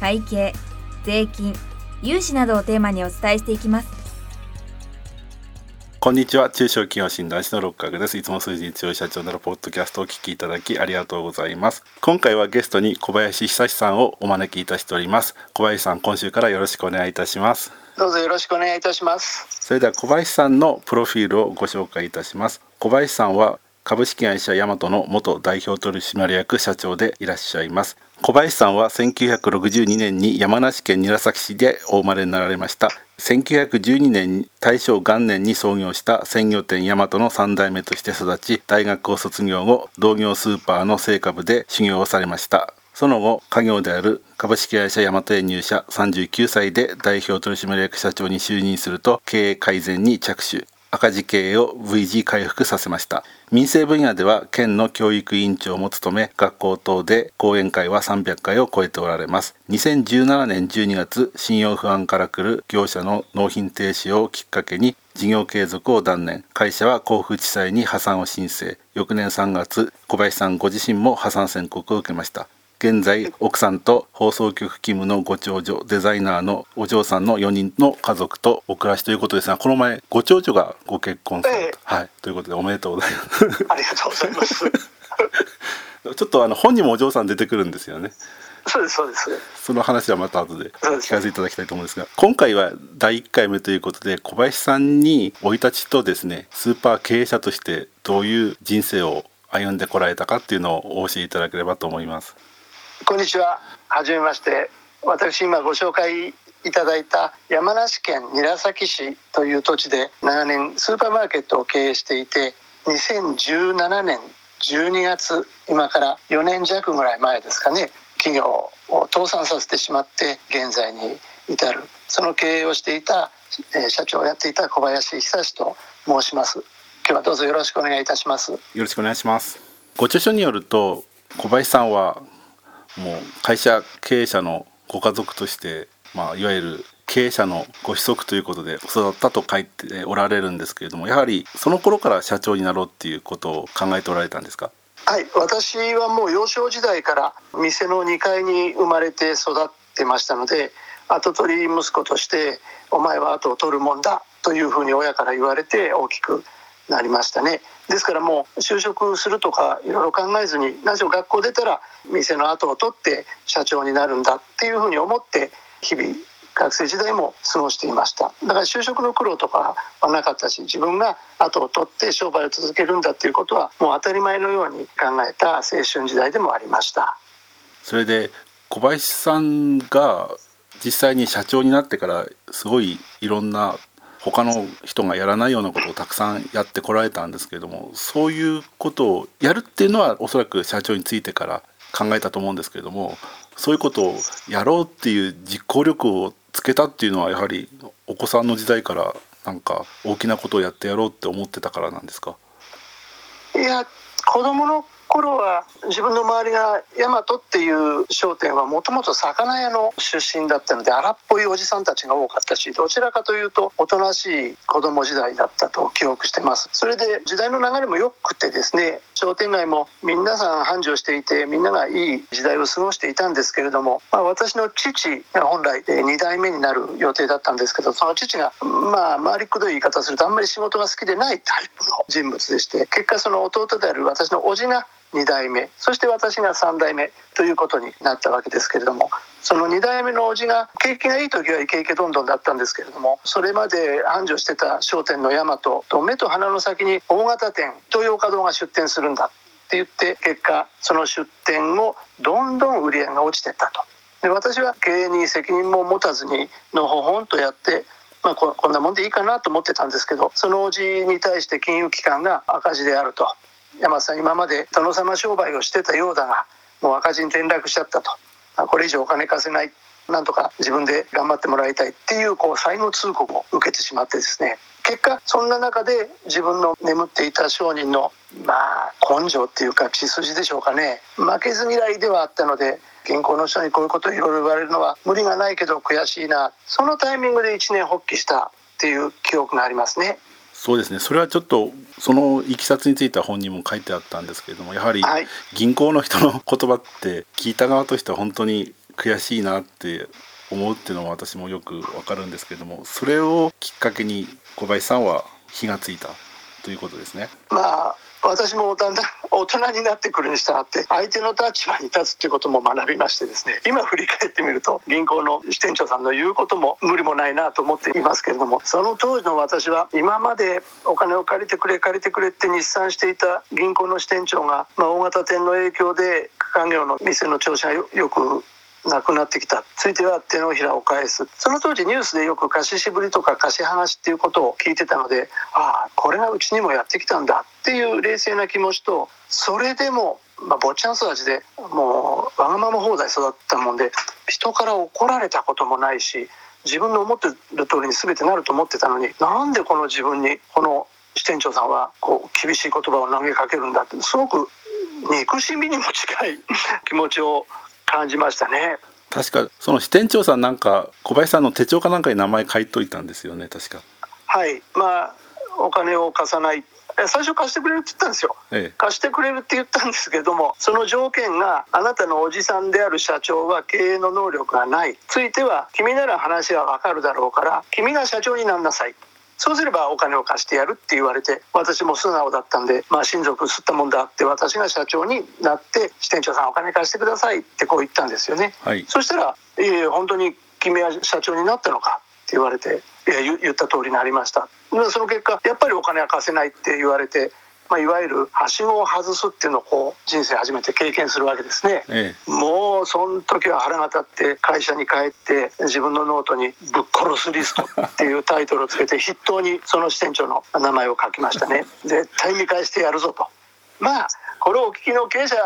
会計税金融資などをテーマにお伝えしていきます。こんにちは。中小企業診断士の六角です。いつも数字に強い社長なるポッドキャストをお聞きいただきありがとうございます。今回はゲストに小林久さんをお招きいたしております。小林さん今週からよろしくお願いいたします。どうぞよろしくお願いいたします。それでは小林さんのプロフィールをご紹介いたします。小林さんは株式会社ヤマトの元代表取締役社長でいらっしゃいます小林さんは1962年に山梨県韮崎市でお生まれになられました。1912年大正元年に創業した鮮魚店ヤマトの3代目として育ち大学を卒業後同業スーパーの青果部で修行をされました。その後家業である株式会社ヤマトへ入社39歳で代表取締役社長に就任すると経営改善に着手。赤字経営を V 字回復させました。民生分野では県の教育委員長も務め学校等で講演会は300回を超えておられます。2017年12月信用不安から来る業者の納品停止をきっかけに事業継続を断念。会社は甲府地裁に破産を申請。翌年3月小林さんご自身も破産宣告を受けました。現在奥さんと放送局勤務のご長女デザイナーのお嬢さんの4人の家族とお暮らしということですがこの前ご長女がご結婚され、ええ、はい。ということでおめでとうございます。ありがとうございます。ちょっとあの本にもお嬢さん出てくるんですよね。そうですそうです。その話はまた後で聞かせていただきたいと思うんですが今回は第1回目ということで小林さんに生い立ちとですねスーパー経営者としてどういう人生を歩んでこられたかっていうのをお教えいただければと思いますこんにちは。はじめまして。私今ご紹介いただいた山梨県韮崎市という土地で長年スーパーマーケットを経営していて2017年12月今から4年弱ぐらい前ですかね企業を倒産させてしまって現在に至るその経営をしていた、社長をやっていた小林久志と申します今日はどうぞよろしくお願いいたしますよろしくお願いしますご著書によると小林さんはもう会社経営者のご家族として、まあ、いわゆる経営者のご子息ということで育ったと書いておられるんですけれどもやはりその頃から社長になろうっていうことを考えておられたんですか？はい私はもう幼少時代から店の2階に生まれて育ってましたので跡取り息子として「お前は後を取るもんだ」というふうに親から言われて大きくなりましたね。ですからもう就職するとかいろいろ考えずに何しろ学校出たら店の後を取って社長になるんだっていうふうに思って日々学生時代も過ごしていました。だから就職の苦労とかはなかったし自分が後を取って商売を続けるんだっていうことはもう当たり前のように考えた青春時代でもありました。それで小林さんが実際に社長になってからすごいいろんな他の人がやらないようなことをたくさんやってこられたんですけれどもそういうことをやるっていうのはおそらく社長についてから考えたと思うんですけれどもそういうことをやろうっていう実行力をつけたっていうのはやはりお子さんの時代からなんか大きなことをやってやろうって思ってたからなんですか？いや子供の頃は自分の周りが大和っていう商店はもともと魚屋の出身だったので荒っぽいおじさんたちが多かったしどちらかというとおとなしい子供時代だったと記憶してます。それで時代の流れもよくてですね商店街も皆さん繁盛していてみんながいい時代を過ごしていたんですけれども、まあ、私の父が本来2代目になる予定だったんですけどその父がまあ回りくどい言い方するとあんまり仕事が好きでないタイプの人物でして結果その弟である私の叔父が2代目そして私が3代目ということになったわけですけれどもその2代目の叔父が景気がいい時はイケイケどんどんだったんですけれどもそれまで繁盛してた商店の大和と目と鼻の先に大型店東洋華堂が出店するんだって言って結果その出店をどんどん売り上げが落ちてったと。で私は経営に責任も持たずにのほほんとやってまあ、こんなもんでいいかなと思ってたんですけどそのおじに対して金融機関が赤字であると山さん今まで殿様商売をしてたようだがもう赤字に転落しちゃったと。これ以上お金貸せない。なんとか自分で頑張ってもらいたいっていうこう最後通告を受けてしまってですね。結果そんな中で自分の眠っていた商人のまあ根性っていうか血筋でしょうかね。負けず嫌いではあったので銀行の人にこういうことをいろいろ言われるのは無理がないけど悔しいな。そのタイミングで一年発起したっていう記憶がありますね。そうですねそれはちょっとそのいきさつについては本にも書いてあったんですけれどもやはり銀行の人の言葉って聞いた側としては本当に悔しいなって思うっていうのは私もよくわかるんですけれどもそれをきっかけに小林さんは火がついたということですね。まあ私もだんだん 大人になってくるにしたがって相手の立場に立つっていうことも学びましてですね今振り返ってみると銀行の支店長さんの言うことも無理もないなと思っていますけれどもその当時の私は今までお金を借りてくれ借りてくれって日産していた銀行の支店長が、まあ、大型店の影響で家業の店の調子がよくなくなってきた。ついては手のひらを返す。その当時ニュースでよく貸ししぶりとか貸し剥がしっていうことを聞いてたのでああこれがうちにもやってきたんだっていう冷静な気持ちとそれでもまあ、坊ちゃん育ちでもうわがまま放題育ったもんで人から怒られたこともないし自分の思ってる通りに全てなると思ってたのになんでこの自分にこの支店長さんはこう厳しい言葉を投げかけるんだってすごく憎しみにも近い気持ちを感じましたね。確かその支店長さんなんか小林さんの手帳かなんかに名前書いといたんですよね確か。はい。まあお金を貸さない。最初貸してくれるって言ったんですよ、ええ、貸してくれるって言ったんですけれどもその条件があなたのおじさんである社長は経営の能力がない。ついては君なら話はわかるだろうから君が社長になんなさいそうすればお金を貸してやるって言われて私も素直だったんで、まあ、親族吸ったもんだって私が社長になって支店長さんお金貸してくださいってこう言ったんですよね、はい、そしたら「いえいえ本当に君は社長になったのか?」って言われて「いや言った通りになりました」その結果やっぱりお金は貸せないって言われてまあ、いわゆるはしごを外すっていうのをこう人生初めて経験するわけですね、ええ、もうその時は腹が立って会社に帰って自分のノートに「ぶっ殺すリスト」っていうタイトルをつけて 筆頭にその支店長の名前を書きましたね。絶対見返してやるぞと。まあこれをお聞きの経営者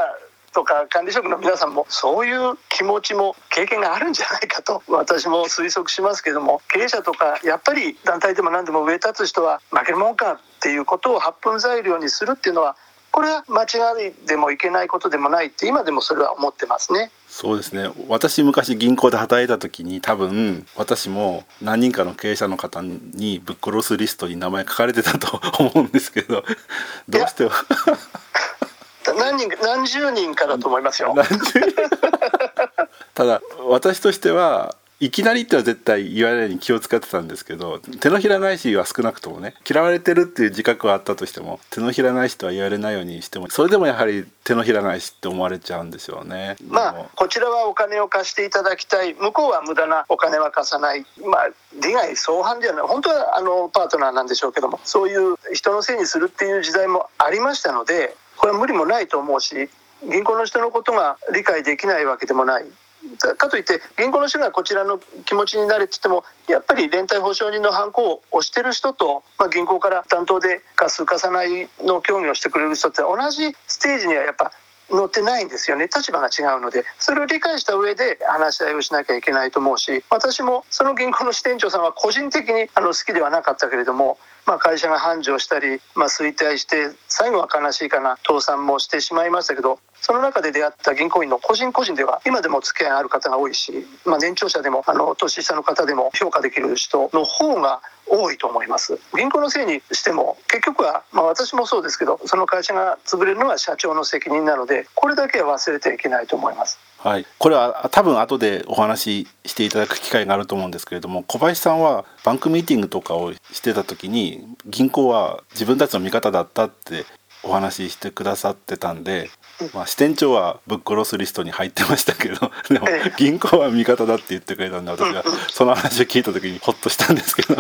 とか管理職の皆さんもそういう気持ちも経験があるんじゃないかと私も推測しますけども経営者とかやっぱり団体でも何でも上立つ人は負けるもんかっていうことを発奮材料にするっていうのはこれは間違いでもいけないことでもないって今でもそれは思ってますね。そうですね私昔銀行で働いた時に多分私も何人かの経営者の方にぶっ殺すリストに名前書かれてたと思うんですけどどうして何人何十人かだと思いますよ。ただ私としてはいきなりっては絶対言われないように気を使ってたんですけど手のひら返しは少なくともね嫌われてるっていう自覚はあったとしても手のひら返しとは言われないようにしてもそれでもやはり手のひら返しって思われちゃうんですよね。まあこちらはお金を貸していただきたい。向こうは無駄なお金は貸さない。まあ利害相反ではない。本当はあのパートナーなんでしょうけどもそういう人のせいにするっていう時代もありましたのでこれは無理もないと思うし銀行の人のことが理解できないわけでもない。かといって銀行の人がこちらの気持ちになれって言ってもやっぱり連帯保証人の犯行を押してる人と、まあ、銀行から担当で貸す貸さないの協議をしてくれる人って同じステージにはやっぱ乗ってないんですよね。立場が違うので。それを理解した上で話し合いをしなきゃいけないと思うし私もその銀行の支店長さんは個人的にあの好きではなかったけれどもまあ、会社が繁盛したり、まあ、衰退して最後は悲しいかな倒産もしてしまいましたけどその中で出会った銀行員の個人個人では今でも付き合いある方が多いし、まあ、年長者でもあの年下の方でも評価できる人の方が多いと思います。銀行のせいにしても結局は、まあ、私もそうですけどその会社が潰れるのは社長の責任なのでこれだけは忘れてはいけないと思います。はい、これは多分後でお話ししていただく機会があると思うんですけれども小林さんはバンクミーティングとかをしてた時に銀行は自分たちの味方だったってお話ししてくださってたんで、まあ、支店長はぶっ殺すリストに入ってましたけど でも銀行は味方だって言ってくれたんで私はその話を聞いた時にホッとしたんですけど。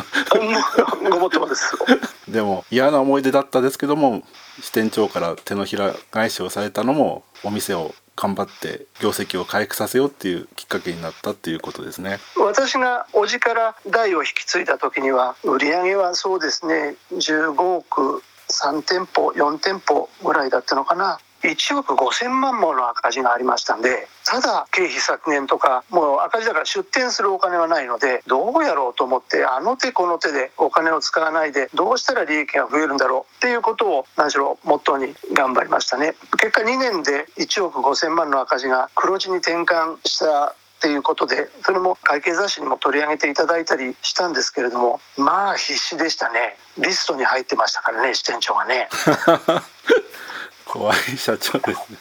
でも嫌な思い出だったですけども支店長から手のひら返しをされたのもお店を頑張って業績を回復させようっていうきっかけになったっていうことですね。私が叔父から代を引き継いだ時には売上はそうですね15億3店舗4店舗ぐらいだったのかな1億5000万もの赤字がありましたんでただ経費削減とかもう赤字だから出店するお金はないのでどうやろうと思ってあの手この手でお金を使わないでどうしたら利益が増えるんだろうっていうことを何しろモットーに頑張りましたね。結果2年で1億5000万の赤字が黒字に転換したっていうことでそれも会計雑誌にも取り上げていただいたりしたんですけれどもまあ必死でしたね。リストに入ってましたからね支店長がね。怖い社長ですね。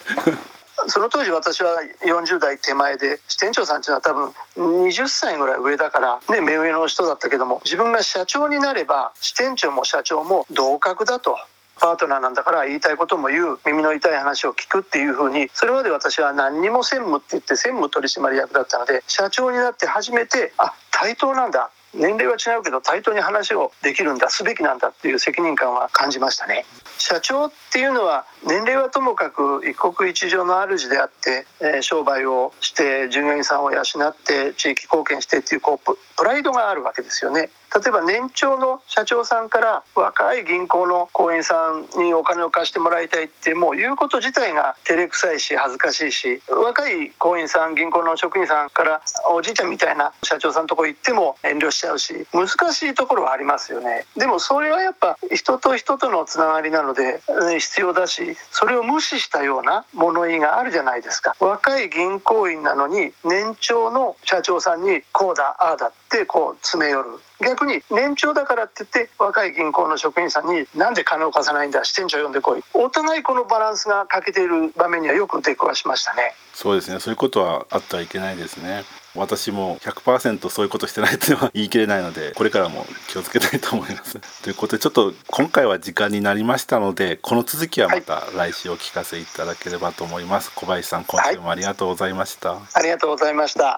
その当時私は40代手前で支店長さんっていうのは多分20歳ぐらい上だからね目上の人だったけども自分が社長になれば支店長も社長も同格だとパートナーなんだから言いたいことも言う耳の痛い話を聞くっていうふうにそれまで私は何にも専務って言って専務取締役だったので社長になって初めてあ対等なんだ年齢は違うけど対等に話をできるんだすべきなんだっていう責任感は感じましたね。社長っていうのは年齢はともかく一国一城の主であって、えー、商売をして従業員さんを養って地域貢献してっていうこうプライドがあるわけですよね。例えば年長の社長さんから若い銀行の行員さんにお金を貸してもらいたいってもう言うこと自体が照れくさいし恥ずかしいし若い行員さん銀行の職員さんからおじいちゃんみたいな社長さんのとこ行っても遠慮しちゃうし難しいところはありますよね。でもそれはやっぱ人と人とのつながりなので必要だしそれを無視したような物言いがあるじゃないですか。若い銀行員なのに年長の社長さんにこうだああだ。ってこう詰め寄る。逆に年長だからって言って若い銀行の職員さんになんで金を貸さないんだ支店長呼んでこい。お互いこのバランスが欠けている場面にはよく出くわしましたね。そうですね。そういうことはあってはいけないですね。私も100%そういうことしてないっては言い切れないのでこれからも気をつけたいと思います。ということでちょっと今回は時間になりましたのでこの続きはまた来週お聞かせいただければと思います、はい、小林さん今週もありがとうございました、はい、ありがとうございました